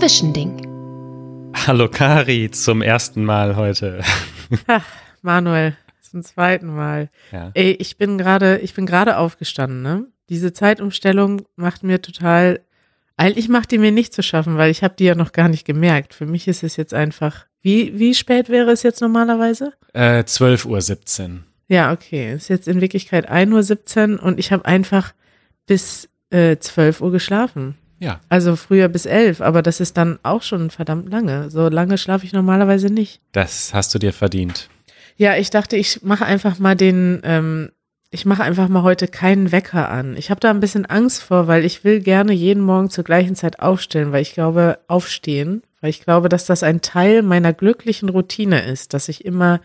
Zwischending. Hallo Kari, zum ersten Mal heute. Ach, Manuel, zum zweiten Mal. Ja. Ey, ich bin gerade, ich bin gerade aufgestanden, ne? Diese Zeitumstellung macht mir total, eigentlich macht die mir nicht zu schaffen, weil ich habe die ja noch gar nicht gemerkt. Für mich ist es jetzt einfach, wie, wie spät wäre es jetzt normalerweise? Äh, 12.17 Uhr. Ja, okay. Es ist jetzt in Wirklichkeit 1.17 Uhr und ich habe einfach bis äh, 12 Uhr geschlafen. Ja. Also früher bis elf, aber das ist dann auch schon verdammt lange. So lange schlafe ich normalerweise nicht. Das hast du dir verdient. Ja, ich dachte, ich mache einfach mal den, ähm, ich mache einfach mal heute keinen Wecker an. Ich habe da ein bisschen Angst vor, weil ich will gerne jeden Morgen zur gleichen Zeit aufstellen, weil ich glaube, aufstehen, weil ich glaube, dass das ein Teil meiner glücklichen Routine ist, dass ich immer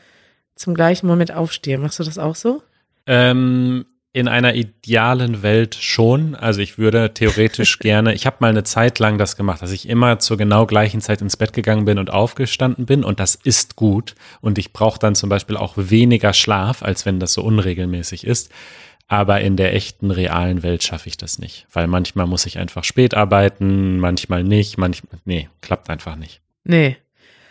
zum gleichen Moment aufstehe. Machst du das auch so? Ähm, in einer idealen Welt schon. Also ich würde theoretisch gerne, ich habe mal eine Zeit lang das gemacht, dass ich immer zur genau gleichen Zeit ins Bett gegangen bin und aufgestanden bin und das ist gut. Und ich brauche dann zum Beispiel auch weniger Schlaf, als wenn das so unregelmäßig ist. Aber in der echten, realen Welt schaffe ich das nicht. Weil manchmal muss ich einfach spät arbeiten, manchmal nicht, manchmal, nee, klappt einfach nicht. Nee.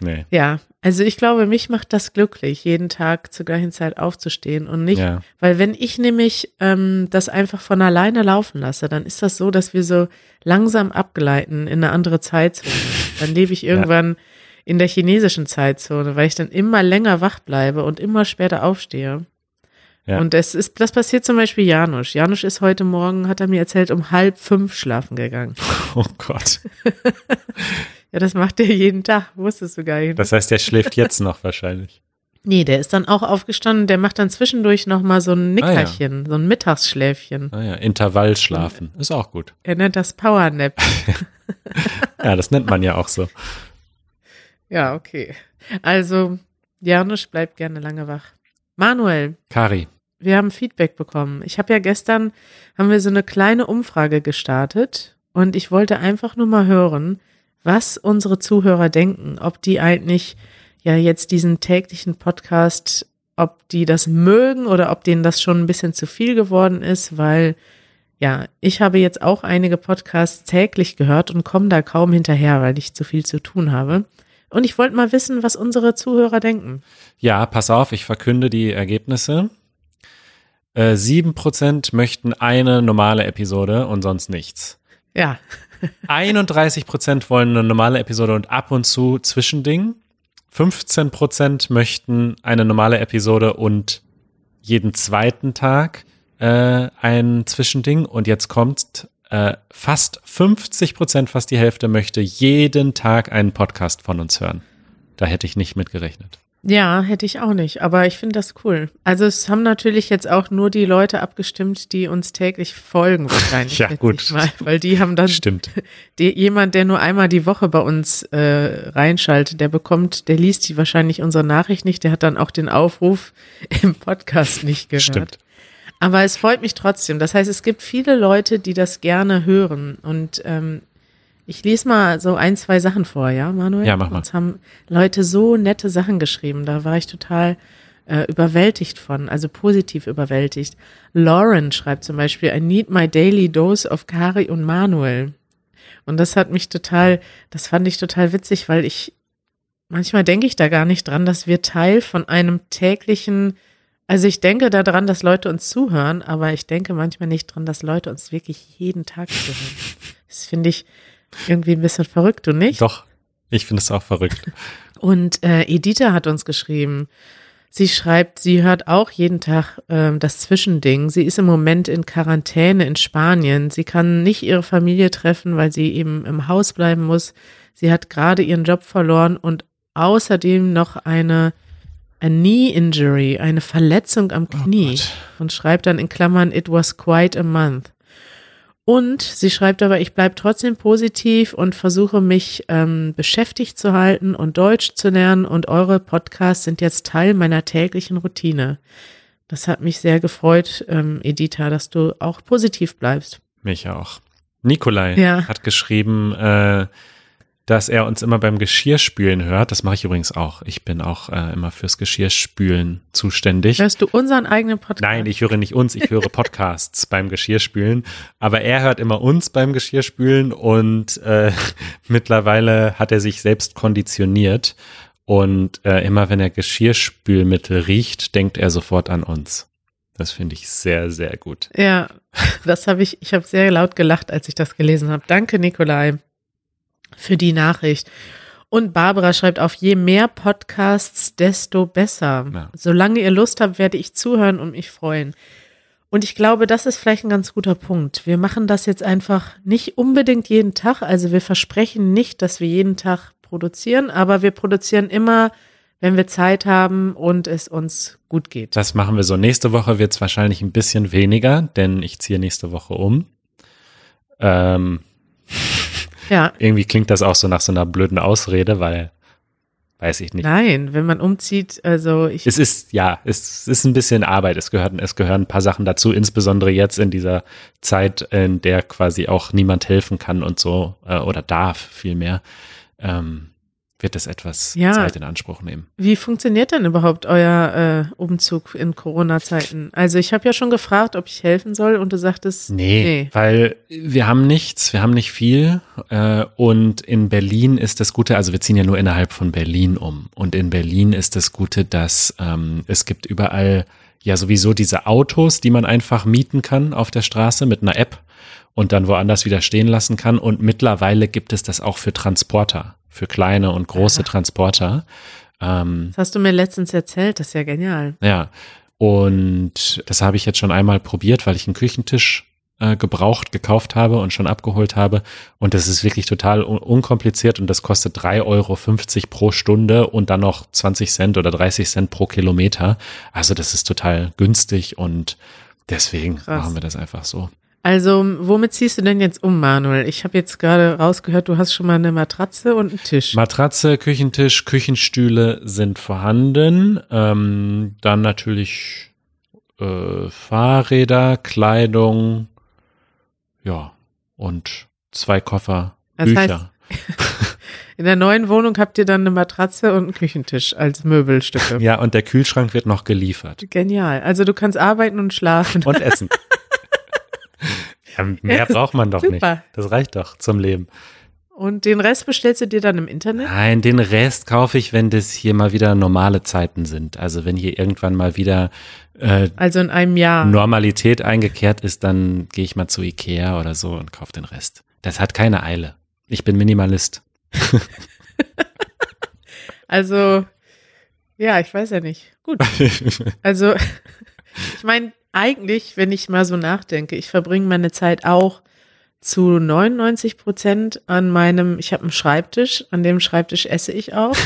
Nee. Ja, also ich glaube, mich macht das glücklich, jeden Tag zur gleichen Zeit aufzustehen und nicht, ja. weil wenn ich nämlich ähm, das einfach von alleine laufen lasse, dann ist das so, dass wir so langsam abgleiten in eine andere Zeitzone. Dann lebe ich irgendwann ja. in der chinesischen Zeitzone, weil ich dann immer länger wach bleibe und immer später aufstehe. Ja. Und das ist, das passiert zum Beispiel Janusz. Janusz ist heute Morgen, hat er mir erzählt, um halb fünf schlafen gegangen. Oh Gott. Ja, das macht er jeden Tag, wusstest du gar nicht. Das heißt, der schläft jetzt noch wahrscheinlich. Nee, der ist dann auch aufgestanden, der macht dann zwischendurch nochmal so ein Nickerchen, ah, ja. so ein Mittagsschläfchen. Ah ja, Intervallschlafen, ist auch gut. Er nennt das Powernap. ja, das nennt man ja auch so. Ja, okay. Also, Janusz bleibt gerne lange wach. Manuel. Kari. Wir haben Feedback bekommen. Ich habe ja gestern, haben wir so eine kleine Umfrage gestartet und ich wollte einfach nur mal hören, was unsere Zuhörer denken, ob die eigentlich ja jetzt diesen täglichen Podcast, ob die das mögen oder ob denen das schon ein bisschen zu viel geworden ist, weil ja, ich habe jetzt auch einige Podcasts täglich gehört und komme da kaum hinterher, weil ich zu viel zu tun habe. Und ich wollte mal wissen, was unsere Zuhörer denken. Ja, pass auf, ich verkünde die Ergebnisse. Äh, sieben äh, Prozent möchten eine normale Episode und sonst nichts. Ja. 31 Prozent wollen eine normale Episode und ab und zu Zwischending. 15 Prozent möchten eine normale Episode und jeden zweiten Tag äh, ein Zwischending. Und jetzt kommt äh, fast 50 Prozent, fast die Hälfte möchte jeden Tag einen Podcast von uns hören. Da hätte ich nicht mit gerechnet. Ja, hätte ich auch nicht, aber ich finde das cool. Also es haben natürlich jetzt auch nur die Leute abgestimmt, die uns täglich folgen wahrscheinlich. ja, gut. Mal, weil die haben dann Stimmt. Die, jemand, der nur einmal die Woche bei uns äh, reinschaltet, der bekommt, der liest die wahrscheinlich unsere Nachricht nicht, der hat dann auch den Aufruf im Podcast nicht gehört. Stimmt. Aber es freut mich trotzdem. Das heißt, es gibt viele Leute, die das gerne hören und ähm, ich lese mal so ein, zwei Sachen vor, ja, Manuel? Ja, mach mal. Uns haben Leute so nette Sachen geschrieben. Da war ich total äh, überwältigt von, also positiv überwältigt. Lauren schreibt zum Beispiel, I need my daily dose of Kari und Manuel. Und das hat mich total, das fand ich total witzig, weil ich, manchmal denke ich da gar nicht dran, dass wir Teil von einem täglichen, also ich denke daran, dass Leute uns zuhören, aber ich denke manchmal nicht dran, dass Leute uns wirklich jeden Tag zuhören. Das finde ich, irgendwie ein bisschen verrückt, du nicht? Doch, ich finde es auch verrückt. Und äh, Editha hat uns geschrieben, sie schreibt, sie hört auch jeden Tag äh, das Zwischending. Sie ist im Moment in Quarantäne in Spanien. Sie kann nicht ihre Familie treffen, weil sie eben im Haus bleiben muss. Sie hat gerade ihren Job verloren und außerdem noch eine a knee injury, eine Verletzung am oh Knie oh und schreibt dann in Klammern, it was quite a month. Und sie schreibt aber, ich bleibe trotzdem positiv und versuche mich ähm, beschäftigt zu halten und Deutsch zu lernen und eure Podcasts sind jetzt Teil meiner täglichen Routine. Das hat mich sehr gefreut, ähm, Editha, dass du auch positiv bleibst. Mich auch. Nikolai ja. hat geschrieben, äh, dass er uns immer beim Geschirrspülen hört. Das mache ich übrigens auch. Ich bin auch äh, immer fürs Geschirrspülen zuständig. Hörst du unseren eigenen Podcast? Nein, ich höre nicht uns, ich höre Podcasts beim Geschirrspülen. Aber er hört immer uns beim Geschirrspülen und äh, mittlerweile hat er sich selbst konditioniert. Und äh, immer wenn er Geschirrspülmittel riecht, denkt er sofort an uns. Das finde ich sehr, sehr gut. Ja, das habe ich, ich habe sehr laut gelacht, als ich das gelesen habe. Danke, Nikolai für die Nachricht. Und Barbara schreibt auf, je mehr Podcasts, desto besser. Ja. Solange ihr Lust habt, werde ich zuhören und mich freuen. Und ich glaube, das ist vielleicht ein ganz guter Punkt. Wir machen das jetzt einfach nicht unbedingt jeden Tag. Also wir versprechen nicht, dass wir jeden Tag produzieren, aber wir produzieren immer, wenn wir Zeit haben und es uns gut geht. Das machen wir so. Nächste Woche wird es wahrscheinlich ein bisschen weniger, denn ich ziehe nächste Woche um. Ähm, ja. Irgendwie klingt das auch so nach so einer blöden Ausrede, weil weiß ich nicht. Nein, wenn man umzieht, also ich. Es ist, ja, es ist ein bisschen Arbeit. Es gehören, es gehören ein paar Sachen dazu, insbesondere jetzt in dieser Zeit, in der quasi auch niemand helfen kann und so, äh, oder darf vielmehr. Ähm, wird es etwas ja. Zeit in Anspruch nehmen. Wie funktioniert denn überhaupt euer äh, Umzug in Corona-Zeiten? Also ich habe ja schon gefragt, ob ich helfen soll und du sagtest, nee, nee. weil wir haben nichts, wir haben nicht viel äh, und in Berlin ist das Gute, also wir ziehen ja nur innerhalb von Berlin um und in Berlin ist das Gute, dass ähm, es gibt überall ja sowieso diese Autos, die man einfach mieten kann auf der Straße mit einer App und dann woanders wieder stehen lassen kann und mittlerweile gibt es das auch für Transporter für kleine und große ja. Transporter. Ähm, das hast du mir letztens erzählt, das ist ja genial. Ja, und das habe ich jetzt schon einmal probiert, weil ich einen Küchentisch äh, gebraucht gekauft habe und schon abgeholt habe. Und das ist wirklich total un unkompliziert und das kostet 3,50 Euro pro Stunde und dann noch 20 Cent oder 30 Cent pro Kilometer. Also das ist total günstig und deswegen Krass. machen wir das einfach so. Also, womit ziehst du denn jetzt um, Manuel? Ich habe jetzt gerade rausgehört, du hast schon mal eine Matratze und einen Tisch. Matratze, Küchentisch, Küchenstühle sind vorhanden. Ähm, dann natürlich äh, Fahrräder, Kleidung, ja, und zwei Koffer, das Bücher. Heißt, in der neuen Wohnung habt ihr dann eine Matratze und einen Küchentisch als Möbelstücke. Ja, und der Kühlschrank wird noch geliefert. Genial. Also du kannst arbeiten und schlafen. Und essen. Ja, mehr braucht man doch Super. nicht. Das reicht doch zum Leben. Und den Rest bestellst du dir dann im Internet? Nein, den Rest kaufe ich, wenn das hier mal wieder normale Zeiten sind. Also wenn hier irgendwann mal wieder äh, also in einem Jahr Normalität eingekehrt ist, dann gehe ich mal zu Ikea oder so und kaufe den Rest. Das hat keine Eile. Ich bin Minimalist. also ja, ich weiß ja nicht. Gut. Also ich meine, eigentlich, wenn ich mal so nachdenke, ich verbringe meine Zeit auch zu 99 Prozent an meinem, ich habe einen Schreibtisch, an dem Schreibtisch esse ich auch.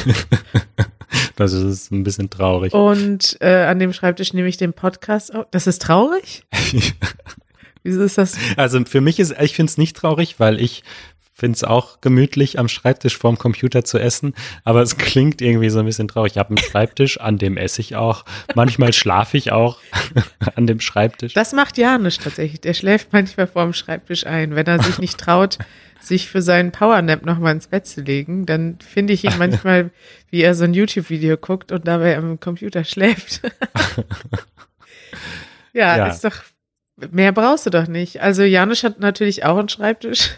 das ist ein bisschen traurig. Und äh, an dem Schreibtisch nehme ich den Podcast auf. Das ist traurig? Wieso ist das? Also für mich ist, ich finde es nicht traurig, weil ich finde es auch gemütlich, am Schreibtisch vorm Computer zu essen, aber es klingt irgendwie so ein bisschen traurig. Ich habe einen Schreibtisch, an dem esse ich auch. Manchmal schlafe ich auch an dem Schreibtisch. Das macht Janusz tatsächlich. Der schläft manchmal vorm Schreibtisch ein. Wenn er sich nicht traut, sich für seinen Powernap nochmal ins Bett zu legen, dann finde ich ihn manchmal, wie er so ein YouTube-Video guckt und dabei am Computer schläft. ja, ja, ist doch, mehr brauchst du doch nicht. Also Janusz hat natürlich auch einen Schreibtisch.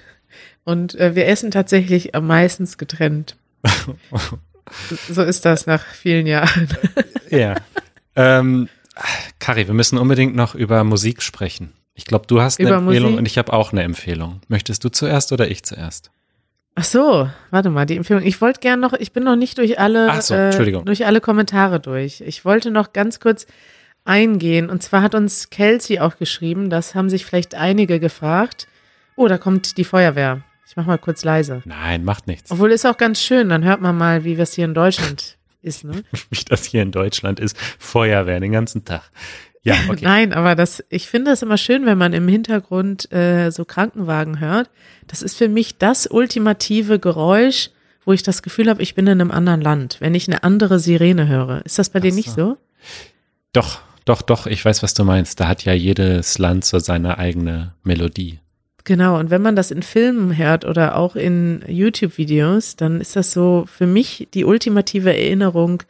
Und äh, wir essen tatsächlich am meisten getrennt. so ist das nach vielen Jahren. ja. Ähm, Kari, wir müssen unbedingt noch über Musik sprechen. Ich glaube, du hast eine über Empfehlung Musik? und ich habe auch eine Empfehlung. Möchtest du zuerst oder ich zuerst? Ach so, warte mal, die Empfehlung. Ich wollte gerne noch, ich bin noch nicht durch alle, so, äh, durch alle Kommentare durch. Ich wollte noch ganz kurz eingehen. Und zwar hat uns Kelsey auch geschrieben, das haben sich vielleicht einige gefragt. Oh, da kommt die Feuerwehr. Ich mach mal kurz leise. Nein, macht nichts. Obwohl ist auch ganz schön, dann hört man mal, wie das hier in Deutschland ist, ne? wie das hier in Deutschland ist. Feuerwehr den ganzen Tag. Ja, okay. Nein, aber das, ich finde es immer schön, wenn man im Hintergrund äh, so Krankenwagen hört. Das ist für mich das ultimative Geräusch, wo ich das Gefühl habe, ich bin in einem anderen Land, wenn ich eine andere Sirene höre. Ist das bei Ach dir nicht so? Doch, doch, doch, ich weiß, was du meinst. Da hat ja jedes Land so seine eigene Melodie. Genau, und wenn man das in Filmen hört oder auch in YouTube-Videos, dann ist das so für mich die ultimative Erinnerung,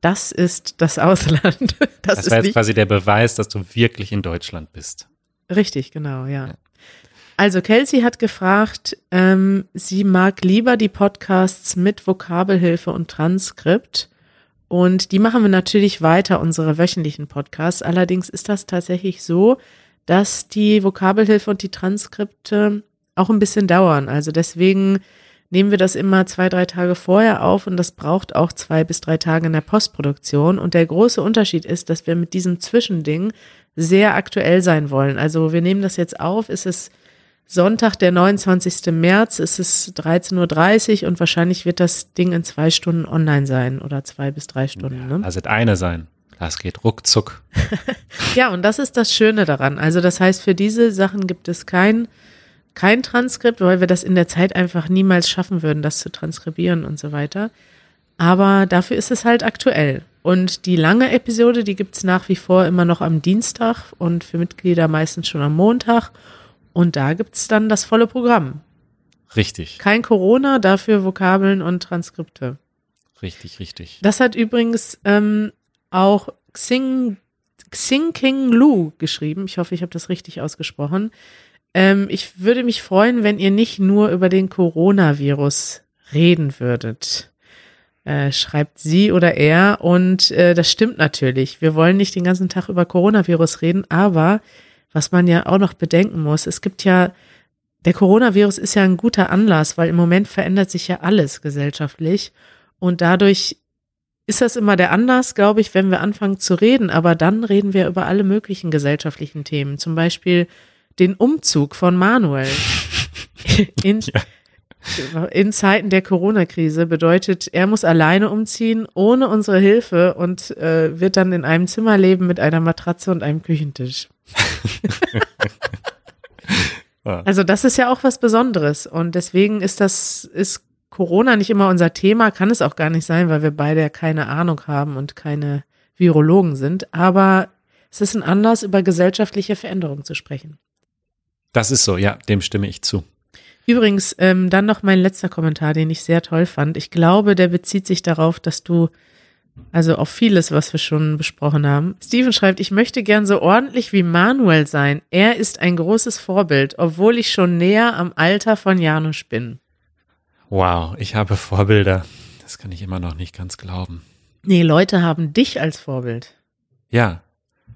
das ist das Ausland. Das, das war jetzt quasi der Beweis, dass du wirklich in Deutschland bist. Richtig, genau, ja. ja. Also Kelsey hat gefragt, ähm, sie mag lieber die Podcasts mit Vokabelhilfe und Transkript. Und die machen wir natürlich weiter, unsere wöchentlichen Podcasts. Allerdings ist das tatsächlich so, dass die Vokabelhilfe und die Transkripte auch ein bisschen dauern. Also deswegen nehmen wir das immer zwei, drei Tage vorher auf und das braucht auch zwei bis drei Tage in der Postproduktion. Und der große Unterschied ist, dass wir mit diesem Zwischending sehr aktuell sein wollen. Also wir nehmen das jetzt auf, ist es Sonntag, der 29. März, ist es 13.30 Uhr und wahrscheinlich wird das Ding in zwei Stunden online sein oder zwei bis drei Stunden. Ja, ne? Also eine sein. Das geht ruckzuck. ja, und das ist das Schöne daran. Also das heißt, für diese Sachen gibt es kein, kein Transkript, weil wir das in der Zeit einfach niemals schaffen würden, das zu transkribieren und so weiter. Aber dafür ist es halt aktuell. Und die lange Episode, die gibt es nach wie vor immer noch am Dienstag und für Mitglieder meistens schon am Montag. Und da gibt es dann das volle Programm. Richtig. Kein Corona, dafür Vokabeln und Transkripte. Richtig, richtig. Das hat übrigens ähm, auch Xing, Xing King Lu geschrieben. Ich hoffe, ich habe das richtig ausgesprochen. Ähm, ich würde mich freuen, wenn ihr nicht nur über den Coronavirus reden würdet. Äh, schreibt sie oder er. Und äh, das stimmt natürlich. Wir wollen nicht den ganzen Tag über Coronavirus reden, aber was man ja auch noch bedenken muss, es gibt ja, der Coronavirus ist ja ein guter Anlass, weil im Moment verändert sich ja alles gesellschaftlich. Und dadurch ist das immer der Anlass, glaube ich, wenn wir anfangen zu reden. Aber dann reden wir über alle möglichen gesellschaftlichen Themen. Zum Beispiel den Umzug von Manuel. In, ja. in Zeiten der Corona-Krise bedeutet, er muss alleine umziehen, ohne unsere Hilfe und äh, wird dann in einem Zimmer leben mit einer Matratze und einem Küchentisch. also das ist ja auch was Besonderes und deswegen ist das, ist Corona nicht immer unser Thema, kann es auch gar nicht sein, weil wir beide ja keine Ahnung haben und keine Virologen sind. Aber es ist ein Anlass, über gesellschaftliche Veränderungen zu sprechen. Das ist so, ja, dem stimme ich zu. Übrigens, ähm, dann noch mein letzter Kommentar, den ich sehr toll fand. Ich glaube, der bezieht sich darauf, dass du, also auf vieles, was wir schon besprochen haben. Steven schreibt, ich möchte gern so ordentlich wie Manuel sein. Er ist ein großes Vorbild, obwohl ich schon näher am Alter von Janusz bin. Wow, ich habe Vorbilder. Das kann ich immer noch nicht ganz glauben. Nee, Leute haben dich als Vorbild. Ja.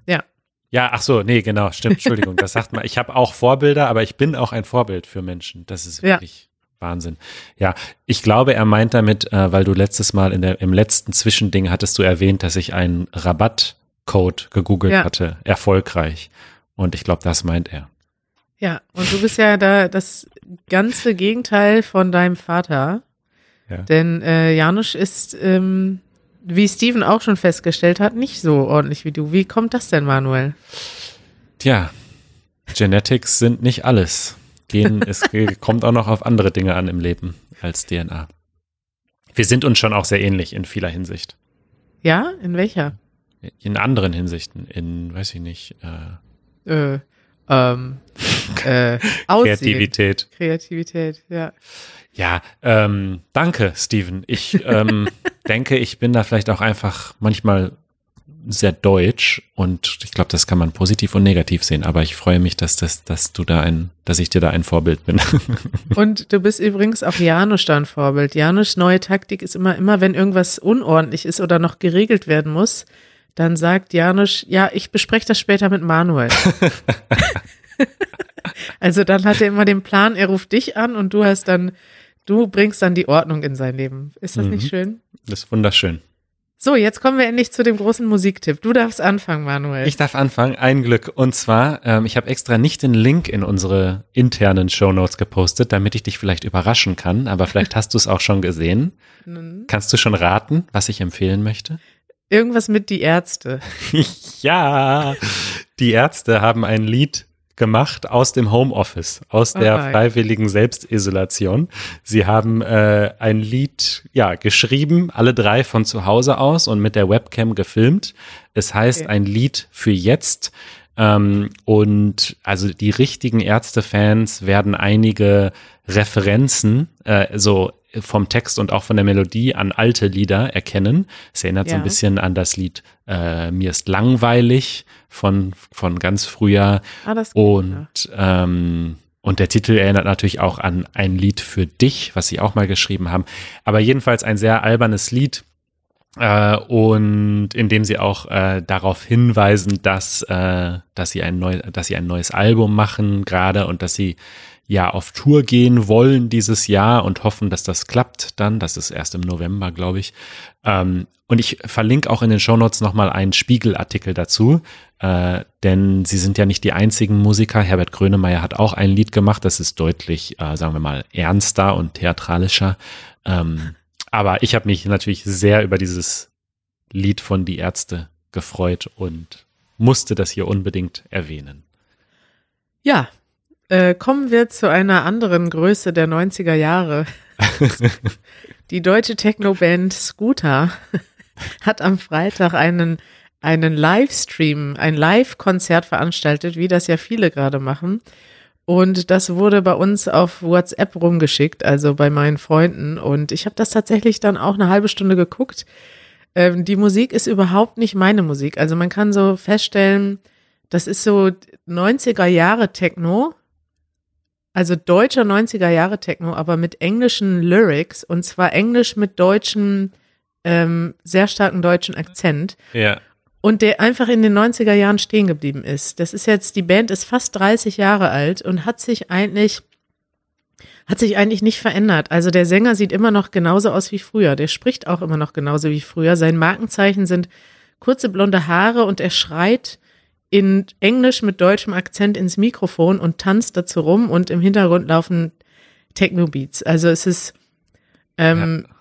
Ja. Ja, ach so, nee, genau, stimmt, Entschuldigung, das sagt man. Ich habe auch Vorbilder, aber ich bin auch ein Vorbild für Menschen. Das ist wirklich ja. Wahnsinn. Ja, ich glaube, er meint damit, äh, weil du letztes Mal in der, im letzten Zwischending hattest du erwähnt, dass ich einen Rabattcode gegoogelt ja. hatte, erfolgreich. Und ich glaube, das meint er. Ja, und du bist ja da das ganze Gegenteil von deinem Vater. Ja. Denn äh, Janusz ist, ähm, wie Steven auch schon festgestellt hat, nicht so ordentlich wie du. Wie kommt das denn, Manuel? Tja, Genetics sind nicht alles. Gen, es kommt auch noch auf andere Dinge an im Leben als DNA. Wir sind uns schon auch sehr ähnlich in vieler Hinsicht. Ja, in welcher? In anderen Hinsichten, in, weiß ich nicht, äh, äh ähm, äh, Kreativität. Kreativität, ja. Ja, ähm, danke, Steven. Ich ähm, denke, ich bin da vielleicht auch einfach manchmal sehr deutsch und ich glaube, das kann man positiv und negativ sehen. Aber ich freue mich, dass, das, dass du da ein, dass ich dir da ein Vorbild bin. und du bist übrigens auch Janusz da ein Vorbild. Janusz neue Taktik ist immer, immer wenn irgendwas unordentlich ist oder noch geregelt werden muss, dann sagt Janusz, ja, ich bespreche das später mit Manuel. also dann hat er immer den Plan, er ruft dich an und du hast dann, du bringst dann die Ordnung in sein Leben. Ist das mhm. nicht schön? Das ist wunderschön. So, jetzt kommen wir endlich zu dem großen Musiktipp. Du darfst anfangen, Manuel. Ich darf anfangen, ein Glück. Und zwar, ähm, ich habe extra nicht den Link in unsere internen Shownotes gepostet, damit ich dich vielleicht überraschen kann, aber vielleicht hast du es auch schon gesehen. Kannst du schon raten, was ich empfehlen möchte? Irgendwas mit die Ärzte. ja, die Ärzte haben ein Lied gemacht aus dem Homeoffice, aus oh der freiwilligen Selbstisolation. Sie haben äh, ein Lied ja geschrieben, alle drei von zu Hause aus und mit der Webcam gefilmt. Es heißt okay. ein Lied für jetzt. Ähm, und also die richtigen Ärzte-Fans werden einige Referenzen, äh, so vom Text und auch von der Melodie an alte Lieder erkennen. Es erinnert ja. so ein bisschen an das Lied äh, Mir ist langweilig von, von ganz früher. Ah, das und, ja. ähm, und der Titel erinnert natürlich auch an ein Lied für dich, was sie auch mal geschrieben haben. Aber jedenfalls ein sehr albernes Lied. Äh, und indem sie auch äh, darauf hinweisen, dass, äh, dass, sie ein neu, dass sie ein neues Album machen gerade und dass sie ja auf Tour gehen wollen dieses Jahr und hoffen, dass das klappt dann. Das ist erst im November, glaube ich. Ähm, und ich verlinke auch in den Shownotes nochmal einen Spiegelartikel dazu, äh, denn sie sind ja nicht die einzigen Musiker. Herbert Grönemeyer hat auch ein Lied gemacht, das ist deutlich, äh, sagen wir mal, ernster und theatralischer. Ähm, aber ich habe mich natürlich sehr über dieses Lied von Die Ärzte gefreut und musste das hier unbedingt erwähnen. Ja, äh, kommen wir zu einer anderen Größe der 90er Jahre. Die deutsche Techno-Band Scooter hat am Freitag einen, einen Livestream, ein Live-Konzert veranstaltet, wie das ja viele gerade machen. Und das wurde bei uns auf WhatsApp rumgeschickt, also bei meinen Freunden. Und ich habe das tatsächlich dann auch eine halbe Stunde geguckt. Ähm, die Musik ist überhaupt nicht meine Musik. Also man kann so feststellen, das ist so 90er Jahre Techno, also deutscher 90er Jahre Techno, aber mit englischen Lyrics und zwar Englisch mit deutschen, ähm, sehr starken deutschen Akzent. Ja. Und der einfach in den 90er Jahren stehen geblieben ist. Das ist jetzt, die Band ist fast 30 Jahre alt und hat sich eigentlich, hat sich eigentlich nicht verändert. Also der Sänger sieht immer noch genauso aus wie früher. Der spricht auch immer noch genauso wie früher. Sein Markenzeichen sind kurze blonde Haare und er schreit in Englisch mit deutschem Akzent ins Mikrofon und tanzt dazu rum und im Hintergrund laufen Techno-Beats. Also es ist, ähm, ja.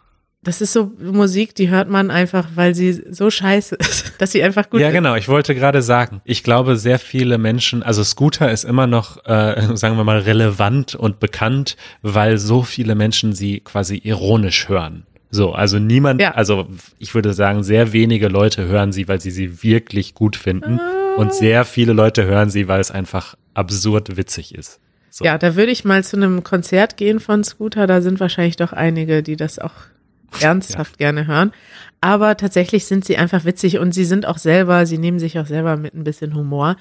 das ist so Musik, die hört man einfach, weil sie so scheiße ist, dass sie einfach gut Ja, genau. Ich wollte gerade sagen, ich glaube, sehr viele Menschen, also Scooter ist immer noch, äh, sagen wir mal, relevant und bekannt, weil so viele Menschen sie quasi ironisch hören. So, also niemand, ja. also ich würde sagen, sehr wenige Leute hören sie, weil sie sie wirklich gut finden. Und sehr viele Leute hören sie, weil es einfach absurd witzig ist. So. Ja, da würde ich mal zu einem Konzert gehen von Scooter. Da sind wahrscheinlich doch einige, die das auch ernsthaft ja. gerne hören. Aber tatsächlich sind sie einfach witzig und sie sind auch selber, sie nehmen sich auch selber mit ein bisschen Humor.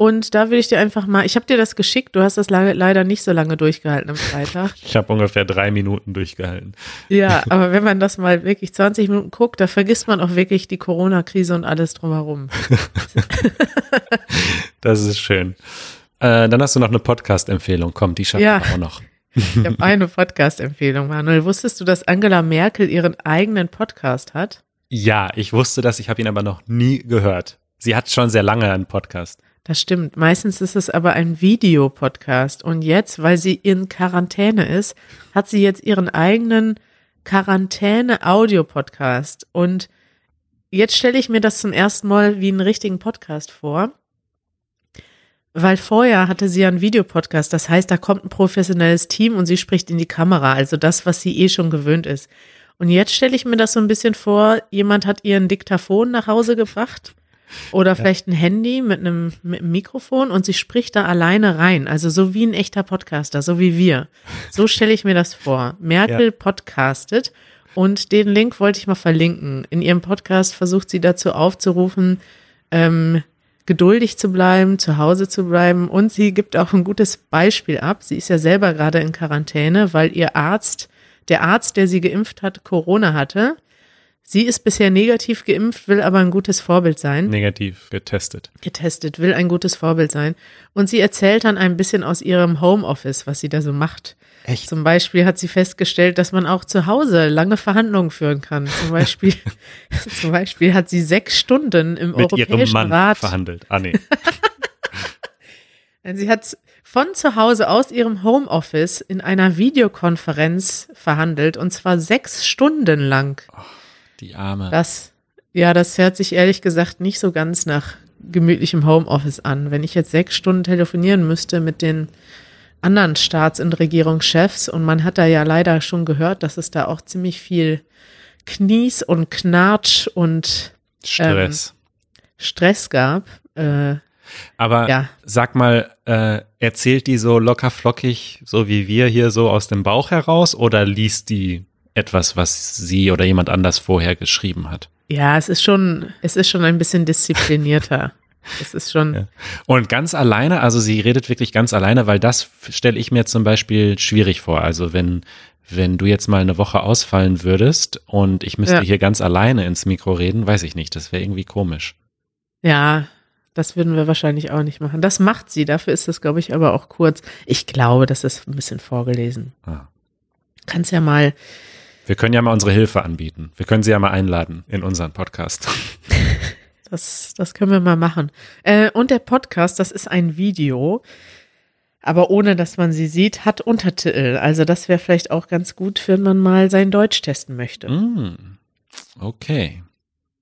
Und da will ich dir einfach mal, ich habe dir das geschickt, du hast das leider nicht so lange durchgehalten am Freitag. Ich habe ungefähr drei Minuten durchgehalten. Ja, aber wenn man das mal wirklich 20 Minuten guckt, da vergisst man auch wirklich die Corona-Krise und alles drumherum. das ist schön. Äh, dann hast du noch eine Podcast-Empfehlung. Komm, die schaffen ja. wir auch noch. Ich habe eine Podcast-Empfehlung, Manuel. Wusstest du, dass Angela Merkel ihren eigenen Podcast hat? Ja, ich wusste das, ich habe ihn aber noch nie gehört. Sie hat schon sehr lange einen Podcast. Das stimmt. Meistens ist es aber ein Videopodcast. Und jetzt, weil sie in Quarantäne ist, hat sie jetzt ihren eigenen Quarantäne-Audio-Podcast. Und jetzt stelle ich mir das zum ersten Mal wie einen richtigen Podcast vor. Weil vorher hatte sie ja einen Videopodcast. Das heißt, da kommt ein professionelles Team und sie spricht in die Kamera. Also das, was sie eh schon gewöhnt ist. Und jetzt stelle ich mir das so ein bisschen vor, jemand hat ihren Diktaphon nach Hause gebracht oder vielleicht ein Handy mit einem, mit einem Mikrofon und sie spricht da alleine rein. Also so wie ein echter Podcaster, so wie wir. So stelle ich mir das vor. Merkel podcastet und den Link wollte ich mal verlinken. In ihrem Podcast versucht sie dazu aufzurufen, ähm, geduldig zu bleiben, zu Hause zu bleiben und sie gibt auch ein gutes Beispiel ab. Sie ist ja selber gerade in Quarantäne, weil ihr Arzt, der Arzt, der sie geimpft hat, Corona hatte. Sie ist bisher negativ geimpft, will aber ein gutes Vorbild sein. Negativ getestet. Getestet, will ein gutes Vorbild sein. Und sie erzählt dann ein bisschen aus ihrem Homeoffice, was sie da so macht. Echt? Zum Beispiel hat sie festgestellt, dass man auch zu Hause lange Verhandlungen führen kann. Zum Beispiel, zum Beispiel hat sie sechs Stunden im Mit Europäischen ihrem Mann Rat verhandelt. Ah, nee. sie hat von zu Hause aus ihrem Homeoffice in einer Videokonferenz verhandelt und zwar sechs Stunden lang. Oh. Die Arme. Das, ja, das hört sich ehrlich gesagt nicht so ganz nach gemütlichem Homeoffice an. Wenn ich jetzt sechs Stunden telefonieren müsste mit den anderen Staats- und Regierungschefs und man hat da ja leider schon gehört, dass es da auch ziemlich viel Knies und Knatsch und Stress. Ähm, Stress gab. Äh, Aber Ja. sag mal, äh, erzählt die so locker flockig, so wie wir hier so aus dem Bauch heraus, oder liest die etwas, was sie oder jemand anders vorher geschrieben hat? Ja, es ist schon, es ist schon ein bisschen disziplinierter. es ist schon, Ja. Und ganz alleine, also sie redet wirklich ganz alleine, weil das stelle ich mir zum Beispiel schwierig vor. Also wenn, wenn du jetzt mal eine Woche ausfallen würdest und ich müsste Ja. hier ganz alleine ins Mikro reden, weiß ich nicht, das wäre irgendwie komisch. ja, das würden wir wahrscheinlich auch nicht machen. Das macht sie, dafür ist das, glaube ich, aber auch kurz. Ich glaube, das ist ein bisschen vorgelesen. Ah. Kannst ja mal, Wir können ja mal unsere Hilfe anbieten. Wir können sie ja mal einladen in unseren Podcast. das, das können wir mal machen. Äh, und der Podcast, das ist ein Video, aber ohne dass man sie sieht, hat Untertitel. Also das wäre vielleicht auch ganz gut, wenn man mal sein Deutsch testen möchte. Mm, okay.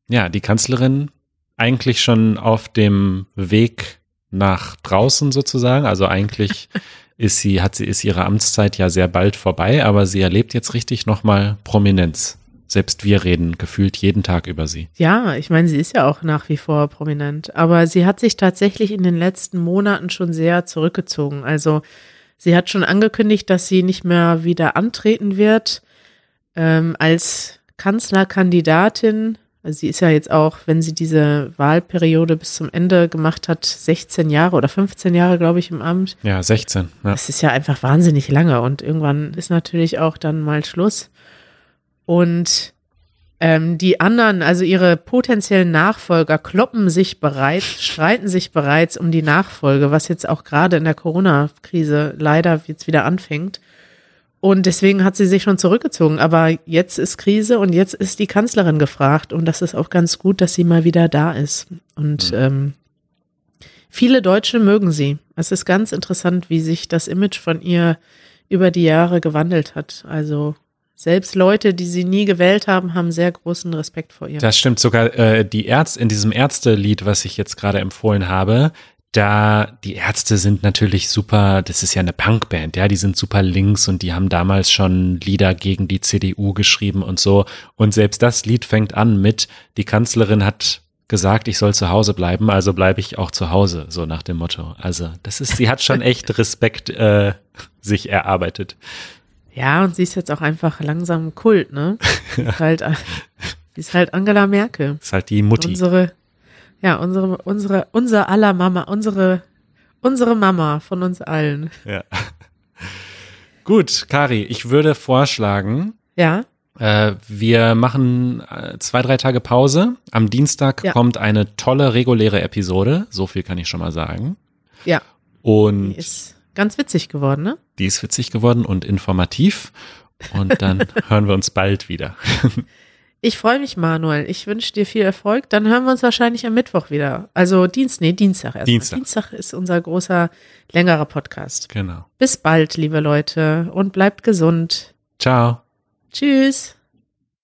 Ja, die Kanzlerin eigentlich schon auf dem Weg nach draußen sozusagen. Also eigentlich ist sie, hat sie, ist ihre Amtszeit ja sehr bald vorbei, aber sie erlebt jetzt richtig nochmal Prominenz. Selbst wir reden gefühlt jeden Tag über sie. Ja, ich meine, sie ist ja auch nach wie vor prominent, aber sie hat sich tatsächlich in den letzten Monaten schon sehr zurückgezogen. Also sie hat schon angekündigt, dass sie nicht mehr wieder antreten wird ähm, als Kanzlerkandidatin. Also sie ist ja jetzt auch, wenn sie diese Wahlperiode bis zum Ende gemacht hat, 16 Jahre oder 15 Jahre, glaube ich, im Amt. Ja, 16. Ja. Das ist ja einfach wahnsinnig lange und irgendwann ist natürlich auch dann mal Schluss. Und ähm, die anderen, also ihre potenziellen Nachfolger, kloppen sich bereits, streiten sich bereits um die Nachfolge, was jetzt auch gerade in der Corona-Krise leider jetzt wieder anfängt. Und deswegen hat sie sich schon zurückgezogen. Aber jetzt ist Krise und jetzt ist die Kanzlerin gefragt. Und das ist auch ganz gut, dass sie mal wieder da ist. Und ähm, viele Deutsche mögen sie. Es ist ganz interessant, wie sich das Image von ihr über die Jahre gewandelt hat. Also selbst Leute, die sie nie gewählt haben, haben sehr großen Respekt vor ihr. Das stimmt sogar äh, die Ärzte in diesem Ärzte-Lied, was ich jetzt gerade empfohlen habe. Da die Ärzte sind natürlich super, das ist ja eine Punkband, ja, die sind super links und die haben damals schon Lieder gegen die CDU geschrieben und so. Und selbst das Lied fängt an mit, die Kanzlerin hat gesagt, ich soll zu Hause bleiben, also bleibe ich auch zu Hause, so nach dem Motto. Also das ist, sie hat schon echt Respekt äh, sich erarbeitet. Ja, und sie ist jetzt auch einfach langsam Kult, ne? Ist halt, die ist halt Angela Merkel. Ist halt die Mutti. Unsere, ja, unsere, unsere, unser aller Mama, unsere, unsere Mama von uns allen. Ja. Gut, Kari, ich würde vorschlagen, Ja, Äh, wir machen äh, zwei, drei Tage Pause. Am Dienstag Ja. kommt eine tolle reguläre Episode. So viel kann ich schon mal sagen. ja, Und die ist ganz witzig geworden, ne? die ist witzig geworden und informativ. Und dann hören wir uns bald wieder. Ich freue mich, Manuel. Ich wünsche dir viel Erfolg. Dann hören wir uns wahrscheinlich am Mittwoch wieder. Also Dienst, nee, Dienstag erst. Dienstag. Dienstag ist unser großer, längerer Podcast. Genau. Bis bald, liebe Leute, und bleibt gesund. Ciao. Tschüss.